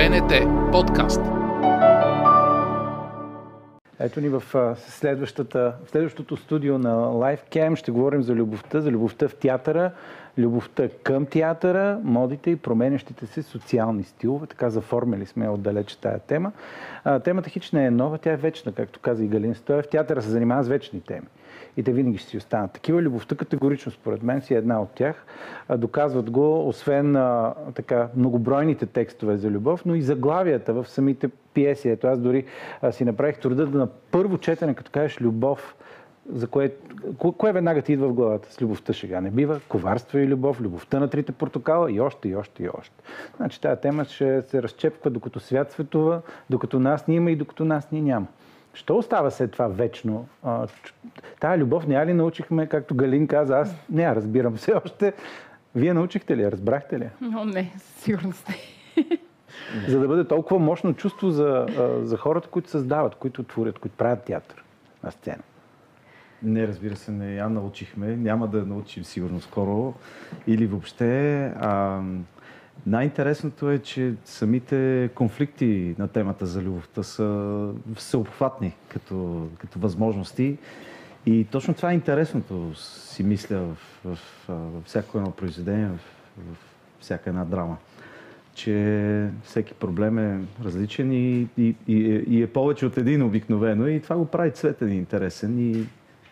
БНТ подкаст. Ето ни в следващата, в следващото студио на LiveCam ще говорим за любовта, за любовта в театъра, любовта към театъра, модите и променящите се социални стилове. Така заформили сме отдалеч тая тема. А, темата хич не е нова, тя е вечна, както каза и Галин Стоев. Театъра се занимава с вечни теми и те винаги ще си останат такива. Любовта категорично, според мен, си е една от тях. Доказват го, освен така, многобройните текстове за любов, но и заглавията в самите пиеси. Ето аз дори си направих труда да на първо четене, като кажеш любов, за кое, кое веднага ти идва в главата? С любовта шега не бива, коварство и любов, любовта на трите портокала и още, и още, и още. Значи тази тема ще се разчепва докато свят светува, докато нас ни има и докато нас ни няма. Що остава след това вечно? А, тая любов не я ли научихме, както Галин каза, аз не я разбирам все още. Вие научихте ли я? Разбрахте ли я? О, не, сигурно сте. За да бъде толкова мощно чувство за, за хората, които създават, които творят, които правят театър на сцена. Не, разбира се, не я научихме. Няма да научим сигурно скоро. Или въобще. А, най-интересното е, че самите конфликти на темата за любовта са всеобхватни като, като възможности. И точно това е интересното, си мисля, в, в, в всяко едно произведение, в, в всяка една драма. Че всеки проблем е различен и, и, и, и е повече от един обикновено. И това го прави цветен и интересен и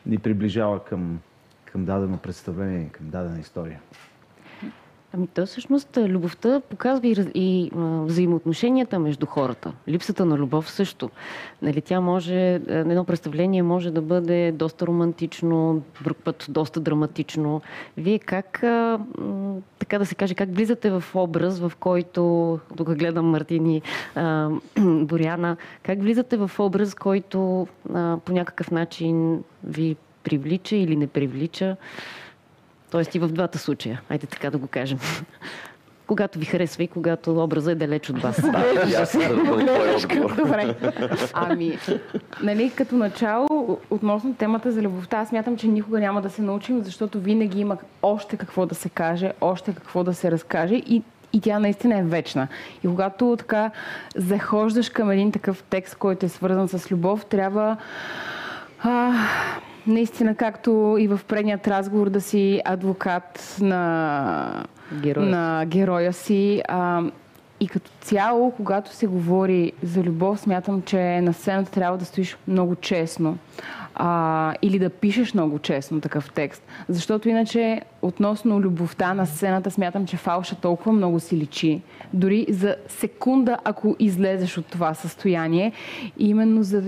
ни приближава към, към дадено представление, към дадена история. Ами то всъщност любовта показва и, и а, взаимоотношенията между хората. Липсата на любов също. Нали, тя може, едно представление може да бъде доста романтично, друг път доста драматично. Вие как, а, така да се каже, как влизате в образ, в който, тук гледам Мартини а, Боряна, как влизате в образ, който а, по някакъв начин ви привлича или не привлича? Тоест и в двата случая. Айде така да го кажем. когато ви харесва и когато образът е далеч от вас. Добре. Ами, нали, като начало, относно темата за любовта, аз мятам, че никога няма да се научим, защото винаги има още какво да се каже, още какво да се разкаже и и тя наистина е вечна. И когато така захождаш към един такъв текст, който е свързан с любов, трябва а, наистина, както и в предният разговор, да си адвокат на героя, на героя си. А, и като цяло, когато се говори за любов, смятам, че на сцената трябва да стоиш много честно. А, или да пишеш много честно такъв текст. Защото иначе, относно любовта на сцената, смятам, че фалша толкова много си личи. Дори за секунда, ако излезеш от това състояние. И именно за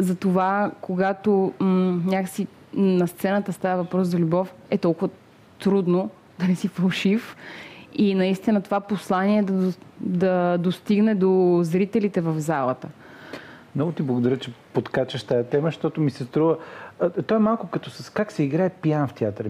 за това, когато м- някакси на сцената става въпрос за любов, е толкова трудно да не си фалшив и наистина това послание да, да достигне до зрителите в залата. Много ти благодаря, че подкачаш тази тема, защото ми се струва... Той е малко като с как се играе пиян в театър.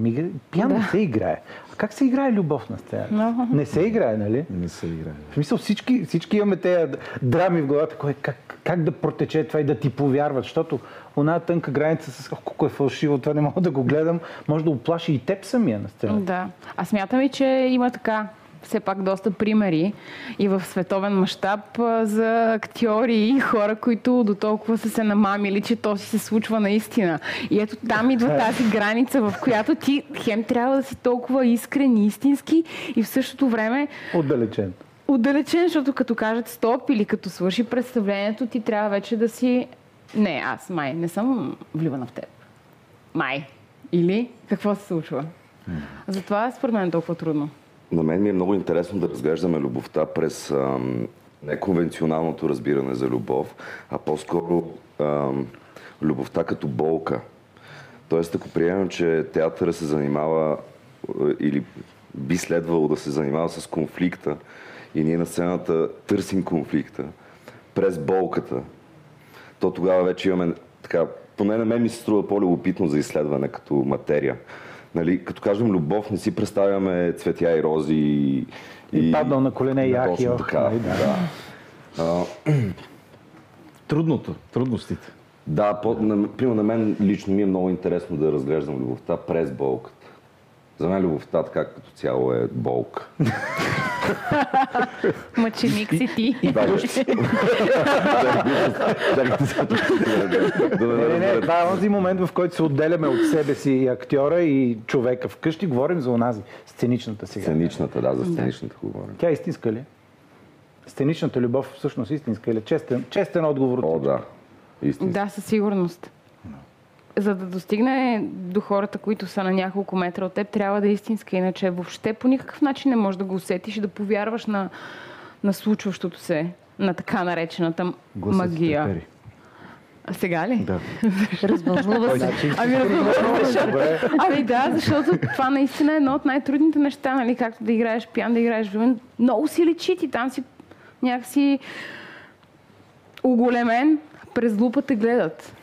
Пиян да. не се играе. А как се играе любов на сцена? No. Не се играе, нали? Не се играе. В смисъл всички, всички имаме тези драми в главата, кое, как, как да протече това и да ти повярват, защото она тънка граница с колко е фалшиво, това не мога да го гледам, може да оплаши и теб самия на сцена. Да. Аз смятам и, че има така все пак доста примери и в световен мащаб за актьори и хора, които до толкова са се намамили, че то си се случва наистина. И ето там идва тази граница, в която ти хем трябва да си толкова искрен и истински и в същото време... Отдалечен. Отдалечен, защото като кажат стоп или като свърши представлението, ти трябва вече да си... Не, аз май не съм влюбена в теб. Май. Или какво се случва? Затова според мен е толкова трудно. На мен ми е много интересно да разглеждаме любовта през ам, неконвенционалното разбиране за любов, а по-скоро ам, любовта като болка. Тоест, ако приемем, че театъра се занимава или би следвало да се занимава с конфликта и ние на сцената търсим конфликта през болката, то тогава вече имаме така, поне на мен ми се струва по-любопитно за изследване като материя нали, като кажем любов, не си представяме цветя и рози и... И, паднал на колене и яки. Така, нали, да. да. А, трудното, трудностите. Да, по, на, примерно на мен лично ми е много интересно да разглеждам любовта през болката. За мен любовта така като цяло е болка. Мъченик си ти. Не, не, това е онзи момент, в който се отделяме от себе си и актьора и човека вкъщи. Говорим за онази, сценичната сега. Сценичната, да, за сценичната говорим. Тя е истинска ли? Сценичната любов всъщност истинска или честен, честен отговор от О, да. Истински. Да, със сигурност. За да достигне до хората, които са на няколко метра от теб, трябва да е истинска. Иначе въобще по никакъв начин не можеш да го усетиш и да повярваш на, на случващото се, на така наречената Гласът магия. трепери. А сега ли? Да. Развълнува се. Ами, Добре. ами да, защото това наистина е едно от най-трудните неща, нали? Както да играеш пиян, да играеш вимен. Много си личи ти, там си някакси оголемен, през лупата гледат.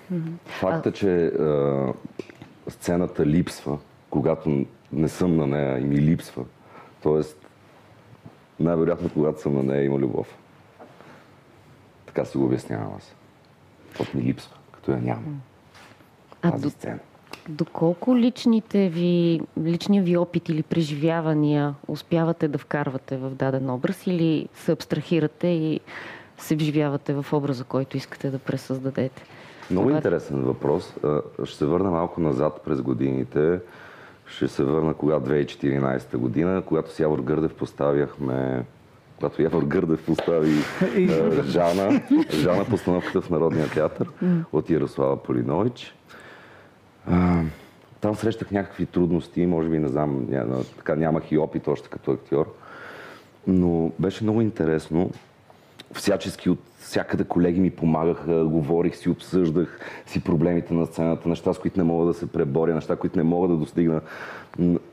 Факта, че а, сцената липсва, когато не съм на нея и ми липсва. Тоест, най-вероятно, когато съм на нея, има любов. Така си го обяснявам аз. Защото ми липсва, като я нямам. А Тази до, сцена. доколко личните ви, личния ви опит или преживявания успявате да вкарвате в даден образ или се абстрахирате и се вживявате в образа, който искате да пресъздадете? Много интересен въпрос. Ще се върна малко назад през годините. Ще се върна кога 2014 година, когато с Явор Гърдев поставяхме когато Явор Гърдев постави Жана, Жана постановката в Народния театър от Ярослава Полинович. А, там срещах някакви трудности, може би не знам, ня, така нямах и опит още като актьор, но беше много интересно всячески от всякъде колеги ми помагаха, говорих си, обсъждах си проблемите на сцената, неща, с които не мога да се преборя, неща, които не мога да достигна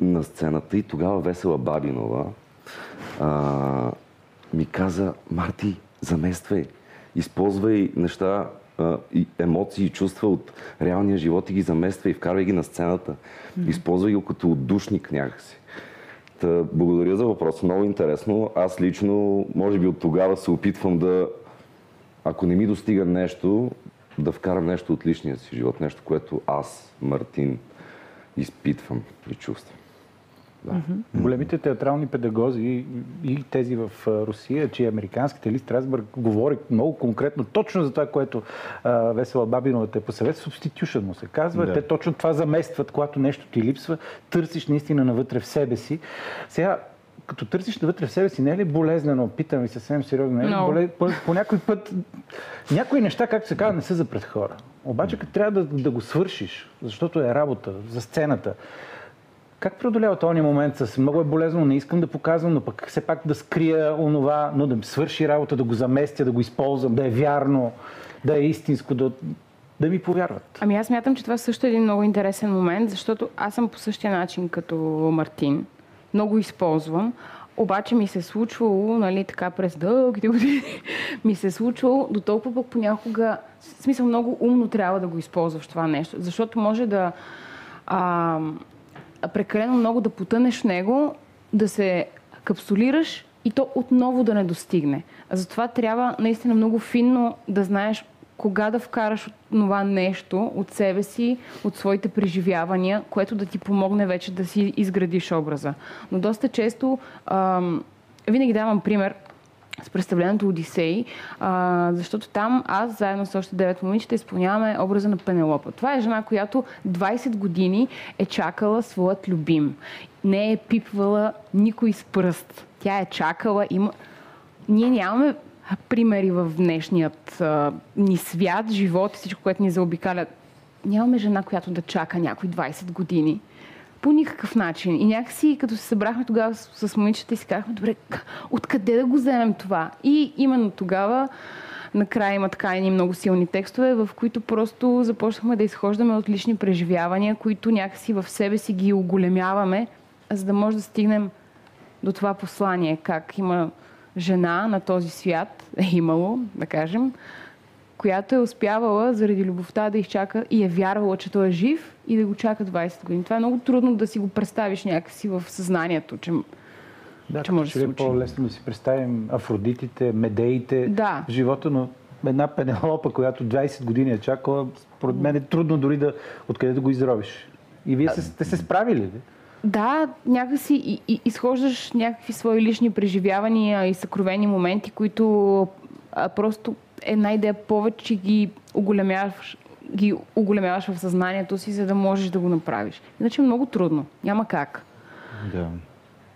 на сцената. И тогава Весела Бабинова а, ми каза, Марти, замествай, използвай неща, а, и емоции и чувства от реалния живот и ги замествай, и вкарвай ги на сцената. Използвай го като отдушник някакси. Та, благодаря за въпроса, много интересно. Аз лично, може би от тогава се опитвам да, ако не ми достига нещо, да вкарам нещо от личния си живот, нещо, което аз, Мартин, изпитвам и чувствам. Големите театрални педагози и тези в Русия, че американските или Страсбърг говори много конкретно точно за това, което а, Весела Бабинова те посъвет. Substitution му се казва. Да. Те точно това заместват, когато нещо ти липсва. Търсиш наистина навътре в себе си. Сега, като търсиш навътре в себе си, не е ли болезнено? Питам ви съвсем сериозно. Не е ли Много. боле... по, по някой път... Някои неща, както се казва, не са за пред хора. Обаче, като трябва да, да го свършиш, защото е работа, за сцената, как преодолява този момент с много е болезнено, не искам да показвам, но пък все пак да скрия онова, но да ми свърши работа, да го заместя, да го използвам, да е вярно, да е истинско, да, да ми повярват. Ами аз мятам, че това също е един много интересен момент, защото аз съм по същия начин като Мартин. Много използвам. Обаче ми се е случвало, нали, така през дългите години, ми се е случвало до толкова пък понякога, в смисъл много умно трябва да го използваш това нещо, защото може да а, прекалено много да потънеш в него, да се капсулираш и то отново да не достигне. А затова трябва наистина много финно да знаеш кога да вкараш от това нещо от себе си, от своите преживявания, което да ти помогне вече да си изградиш образа. Но доста често, ам, винаги давам пример с представлението Одисей, а, защото там аз заедно с още 9 момичета изпълняваме образа на Пенелопа. Това е жена, която 20 години е чакала своят любим. Не е пипвала никой с пръст. Тя е чакала, има... Ние нямаме примери в днешният а, ни свят, живот и всичко, което ни заобикаля. Нямаме жена, която да чака някой 20 години. По никакъв начин. И някакси, като се събрахме тогава с, с момичета и си казахме, добре, откъде да го вземем това? И именно тогава накрая има така едни много силни текстове, в които просто започнахме да изхождаме от лични преживявания, които някакси в себе си ги оголемяваме, за да може да стигнем до това послание, как има жена на този свят, е имало, да кажем, която е успявала заради любовта да изчака и е вярвала, че той е жив и да го чака 20 години. Това е много трудно да си го представиш някакси в съзнанието, че Да, Че може да че се е случи. по-лесно да си представим афродитите, медеите Да. в живота, но една пенелопа, която 20 години е чакала, според мен е трудно дори да откъде да го изробиш. И вие се, сте се справили ли? Да, някакси изхождаш някакви свои лични преживявания и съкровени моменти, които а, просто една идея повече ги оголемяваш, ги оголемяваш в съзнанието си, за да можеш да го направиш. Иначе е много трудно. Няма как. Да.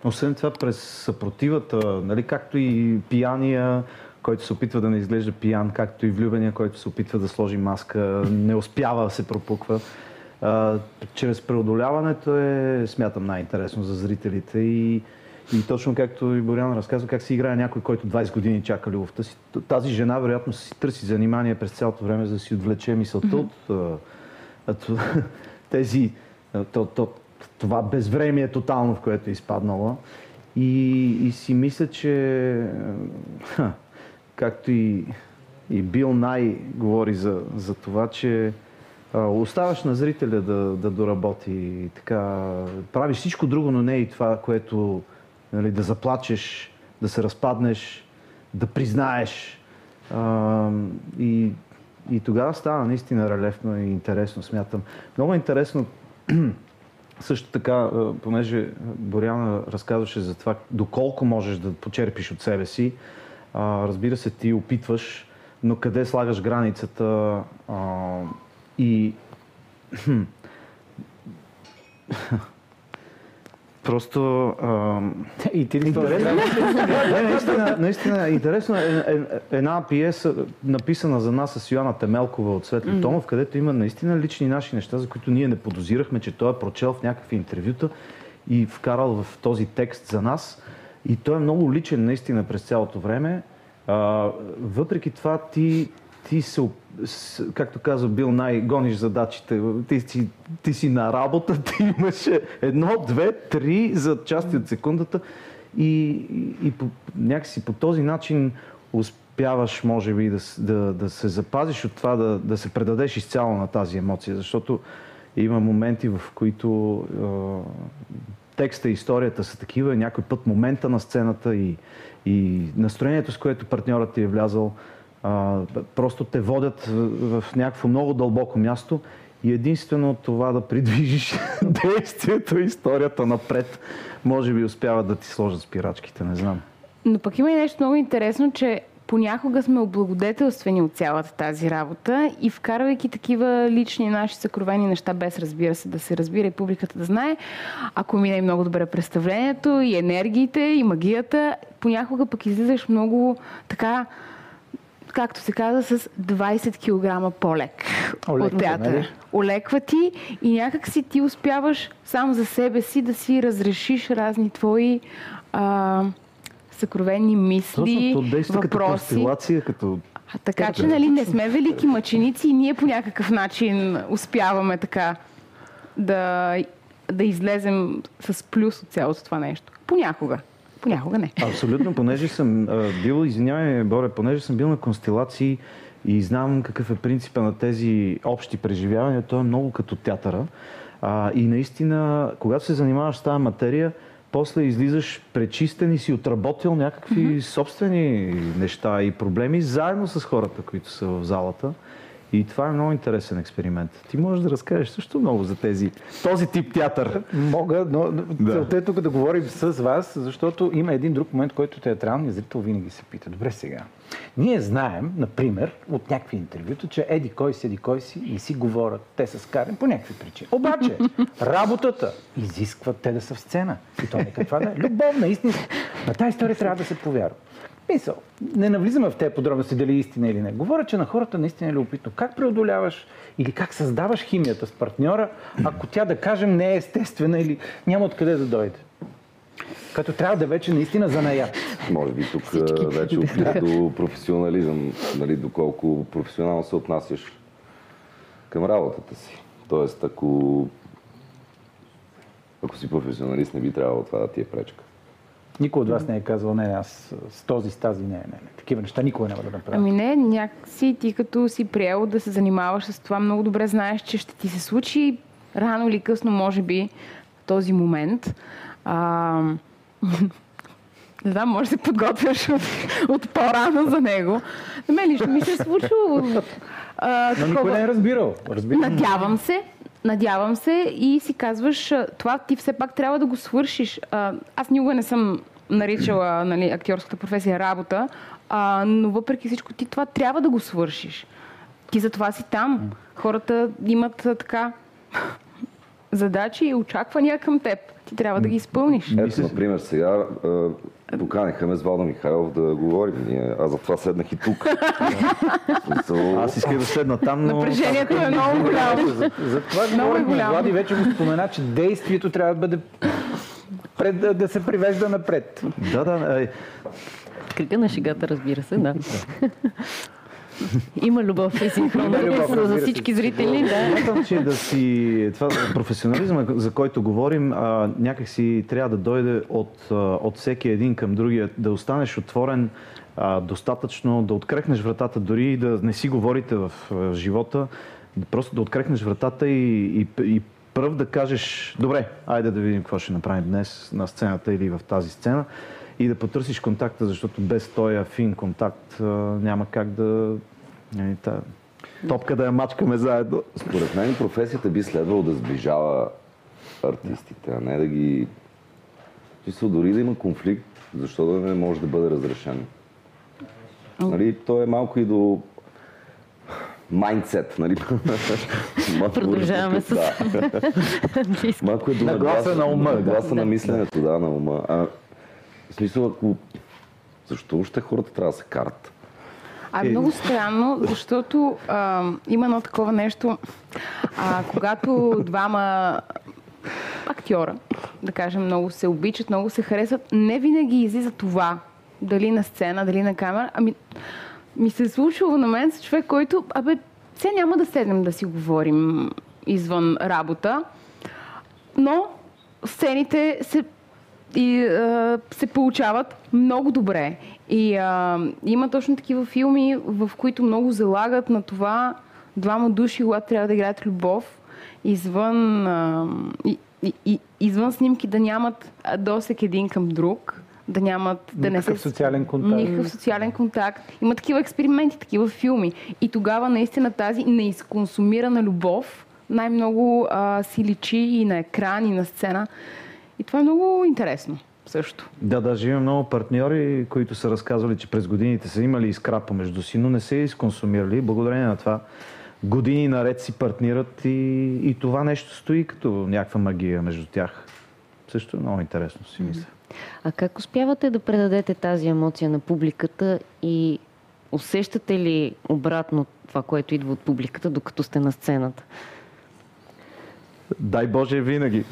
Освен това, през съпротивата, нали, както и пияния, който се опитва да не изглежда пиян, както и влюбения, който се опитва да сложи маска, не успява да се пропуква. А, чрез преодоляването е, смятам, най-интересно за зрителите и, и точно както и Боряна разказва, как се играе някой, който 20 години чака любовта си. Тази жена, вероятно, си търси занимание през цялото време, за да си отвлече мисълта mm-hmm. от а, тези, то, то, това безвремие тотално, в което е изпаднала. И, и си мисля, че ха, както и, и Бил Най говори за, за това, че оставаш на зрителя да, да доработи. Така, правиш всичко друго, но не и това, което нали, да заплачеш, да се разпаднеш, да признаеш. А, и, и тогава става наистина релефно и интересно, смятам. Много интересно също така, понеже Боряна разказваше за това доколко можеш да почерпиш от себе си, разбира се, ти опитваш, но къде слагаш границата и Просто... А... И ти ли интересно, не, наистина, наистина интересно е, е, една пиеса, написана за нас с Йоанна Темелкова от Светли. Томов, където има наистина лични наши неща, за които ние не подозирахме, че той е прочел в някакви интервюта и вкарал в този текст за нас. И той е много личен наистина през цялото време. А, въпреки това ти ти се, както казва Бил Най, гониш задачите. Ти си, ти си на работа, ти имаш едно, две, три за части от секундата и, и по, някакси по този начин успяваш, може би, да, да, да се запазиш от това, да, да се предадеш изцяло на тази емоция, защото има моменти, в които е, текста и историята са такива, някой път момента на сцената и, и настроението, с което партньорът ти е влязал, а, просто те водят в, в някакво много дълбоко място и единствено това да придвижиш действието и историята напред, може би успява да ти сложат спирачките, не знам. Но пък има и нещо много интересно, че понякога сме облагодетелствени от цялата тази работа и вкарвайки такива лични наши съкровени неща, без разбира се да се разбира и публиката да знае, ако мина и много добре представлението, и енергиите, и магията, понякога пък излизаш много така както се казва, с 20 кг по-лек от театъра. Нали? Олеква ти и някак си ти успяваш сам за себе си да си разрешиш разни твои а, съкровени мисли, Точно, въпроси. Като като а, така като... че, нали, не сме велики мъченици и ние по някакъв начин успяваме така да, да излезем с плюс от цялото това нещо. Понякога. Понякога не. Абсолютно, понеже съм а, бил, извинявай, Боре, понеже съм бил на констелации и знам какъв е принципа на тези общи преживявания, то е много като театъра. А, и наистина, когато се занимаваш с тази материя, после излизаш пречистен и си отработил някакви mm-hmm. собствени неща и проблеми заедно с хората, които са в залата. И това е много интересен експеримент. Ти можеш да разкажеш също много за тези, този тип театър. Мога, но да. целта е тук да говорим с вас, защото има един друг момент, който театралният зрител винаги се пита. Добре сега. Ние знаем, например, от някакви интервюта, че еди кой си, еди кой си и си говорят. Те са скарани по някакви причини. Обаче, работата изисква те да са в сцена. И то не каква да е. Любовна, истинска. На тази история трябва да се повярва. Мисъл, не навлизаме в тези подробности дали е истина или не. Говоря, че на хората наистина е любопитно. Как преодоляваш или как създаваш химията с партньора, ако тя, да кажем, не е естествена или няма откъде да дойде? Като трябва да вече наистина занаят. Може би тук Всички. вече опира до професионализъм, нали, доколко професионално се отнасяш към работата си. Тоест, ако, ако си професионалист, не би трябвало това да ти е пречка. Никой от вас не е казал, не, аз с този, с тази, не, не, не. Такива неща никога няма да направя. Ами не, някакси ти като си приел да се занимаваш с това, много добре знаеш, че ще ти се случи рано или късно, може би, този момент. А, не знам, може да се подготвяш от, от по-рано за него. На мен лично ми се е случило. А, Но никой не е разбирал. Разбирам. Надявам се. Надявам се и си казваш, това ти все пак трябва да го свършиш. Аз никога не съм наричала нали, актьорската професия работа, а, но въпреки всичко ти това трябва да го свършиш. Ти за това си там. Хората имат така задачи и очаквания към теб. Ти трябва да ги изпълниш. Ето, например, сега поканиха ме с Валда Михайлов да говорим. Аз затова седнах и тук. Аз исках да седна там, но... Напрежението е много голямо. За, за това Много е говорихме. голямо. Влади вече го спомена, че действието трябва да бъде пред, да, да се привежда напред. Да, да. Е, Кръга на шегата, разбира се, да. Има любов и синхрон. Има любов, за всички зрители, да. Смятам, че да си... Това професионализма, за който говорим, а, някак си трябва да дойде от, от всеки един към другия, да останеш отворен а, достатъчно, да открехнеш вратата, дори и да не си говорите в а, живота, просто да открехнеш вратата и, и, и пръв да кажеш, добре, айде да видим какво ще направим днес на сцената или в тази сцена и да потърсиш контакта, защото без този фин контакт няма как да... та- Топка да я мачкаме заедно. Според мен професията би следвало да сближава артистите, а не да ги... Чисто дори да има конфликт, защо да не може да бъде разрешен? Нали, то е малко и до майндсет, нали? Малко Продължаваме с-. Малко е до Нагласа на ума, да. Нагласа на мисленето, да, на ума. В смисъл, ако... Защо още хората трябва да се карат? А е много странно, защото а, има едно такова нещо, а, когато двама актьора, да кажем, много се обичат, много се харесват, не винаги излиза това, дали на сцена, дали на камера. Ами, ми се е случило на мен с човек, който, абе, сега няма да седнем да си говорим извън работа, но сцените се, и, а, се получават много добре. И а, има точно такива филми, в които много залагат на това двама души, когато трябва да играят любов, извън, а, и, и, и, извън снимки да нямат досек един към друг, да нямат, да не Никакъв се социален контакт. Никакъв социален контакт. Има такива експерименти, такива филми. И тогава наистина тази неизконсумирана любов най-много а, си личи и на екран, и на сцена. И това е много интересно също. Да, даже има много партньори, които са разказвали, че през годините са имали изкра помежду си, но не се изконсумирали. Благодарение на това години наред си партнират и, и това нещо стои като някаква магия между тях. Също е много интересно, си мисля. А как успявате да предадете тази емоция на публиката и усещате ли обратно това, което идва от публиката, докато сте на сцената? Дай Боже, винаги.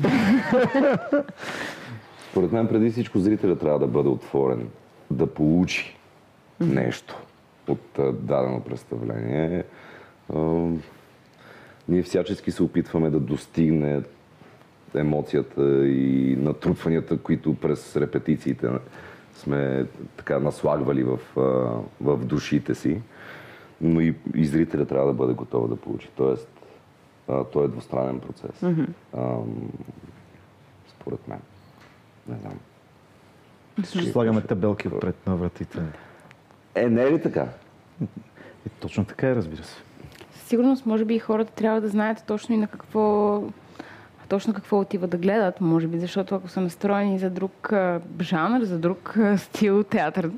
Според мен преди всичко зрителя трябва да бъде отворен, да получи нещо от дадено представление. Ние всячески се опитваме да достигне емоцията и натрупванията, които през репетициите сме така наслагвали в, в душите си. Но и, и зрителя трябва да бъде готов да получи. Тоест, а, той е двустранен процес. Ам, според мен. Не знам. Ще слагаме табелки отпред на вратите. Е, не е ли така? И точно така е, разбира се. Със сигурност, може би и хората трябва да знаят точно и на какво точно какво отива да гледат, може би, защото ако са настроени за друг а, жанр, за друг а, стил театър,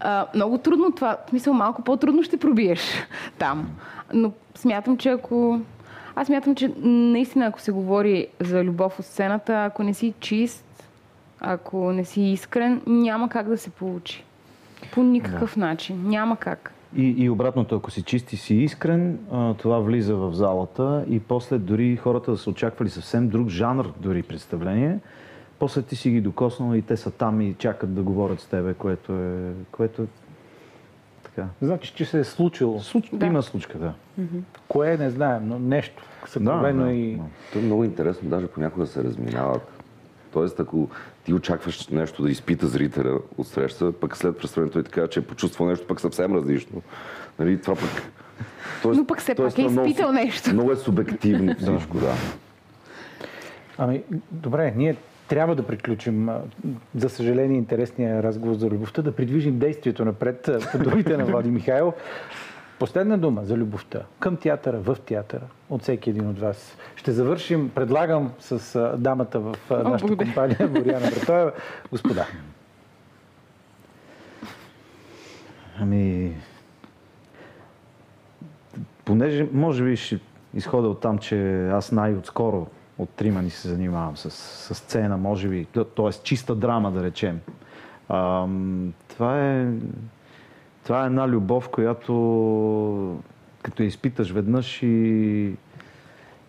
а, много трудно това, в смисъл малко по-трудно ще пробиеш там. Но смятам, че ако... Аз смятам, че наистина, ако се говори за любов от сцената, ако не си чист, ако не си искрен, няма как да се получи. По никакъв начин. Няма как. И, и обратното, ако си чист и си искрен, а, това влиза в залата и после дори хората да са очаквали съвсем друг жанр, дори представление, после ти си ги докоснал и те са там и чакат да говорят с тебе, което е, което е така. Значи, че се е случило. Случ... Да. Има случка, да. Кое не знаем, но нещо съкровено да, и... да. То е много интересно, даже понякога се разминават. Тоест, ако ти очакваш нещо да изпита зрителя от среща, пък след представлението той така, че е почувствал нещо пък съвсем различно. Нали, това пък... Тоест, Но пък тоест, пак е много- изпитал нещо. Много е субективно всичко, да. Ами, добре, ние трябва да приключим, за съжаление, интересния разговор за любовта, да придвижим действието напред по думите на Влади Михайлов. Последна дума за любовта към театъра, в театъра, от всеки един от вас. Ще завършим, предлагам, с дамата в нашата благодаря. компания, Боряна Братоева. Господа. Ами, понеже може би ще изходя от там, че аз най-отскоро от трима ни се занимавам с, с сцена, може би, т.е. чиста драма, да речем. Ам, това е това е една любов, която като я изпиташ веднъж и,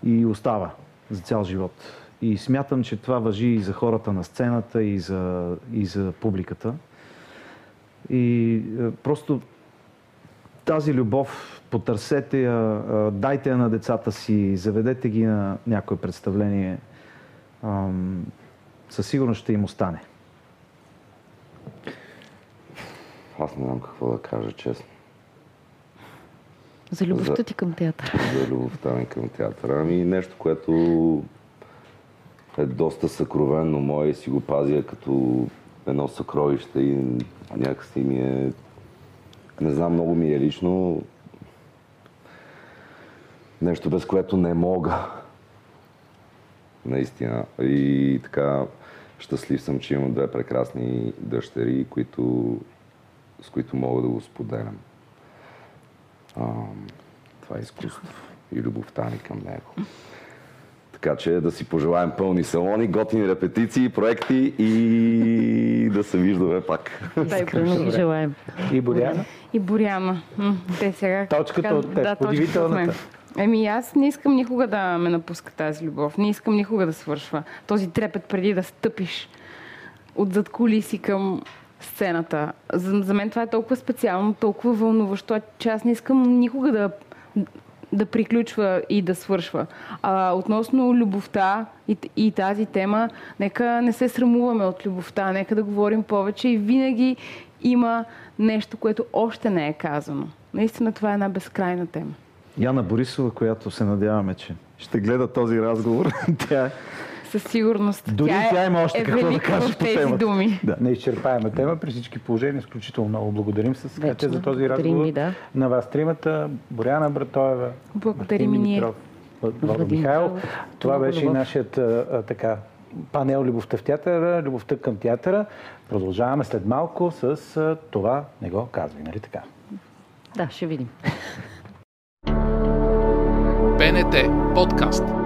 и остава за цял живот. И смятам, че това въжи и за хората на сцената, и за, и за публиката. И е, просто тази любов потърсете я, дайте я на децата си, заведете ги на някое представление. Със сигурност ще им остане. Аз не знам какво да кажа, честно. За любовта За- ти към театър. за любовта ми към театъра. Ами нещо, което е доста съкровенно мое и си го пазя като едно съкровище и някакси ми е... Не знам, много ми е лично нещо, без което не мога. Наистина. И така, щастлив съм, че имам две прекрасни дъщери, които, с които мога да го споделям. Ам, това е изкуство и любовта ни към него. Така че да си пожелаем пълни салони, готини репетиции, проекти и да се виждаме пак. Да, и Искрено ви желаем. И Боряна. И Боряна. Те сега... Точката от теб, Да, удивителната. Еми аз не искам никога да ме напуска тази любов. Не искам никога да свършва. Този трепет преди да стъпиш от зад кулиси към сцената. За, за мен това е толкова специално, толкова вълнуващо, че аз не искам никога да, да приключва и да свършва. А, относно любовта и, и тази тема, нека не се срамуваме от любовта, нека да говорим повече и винаги има нещо, което още не е казано. Наистина това е една безкрайна тема. Яна Борисова, която се надяваме, че ще гледа този разговор. Тя Със сигурност. Дори тя, тя е, има още е какво да каже по тези темата. думи. Да. Неизчерпаема тема при всички положения. Изключително много благодарим с Катя за този разговор. да. На вас тримата, Боряна Братоева, Благодарим Мартин. Димитров, Владо Владимир Михайлов. Това беше и нашият а, така, панел Любовта в театъра, Любовта към театъра. Продължаваме след малко с а, това не го казвай, нали така? Да, ще видим. БНТ подкаст.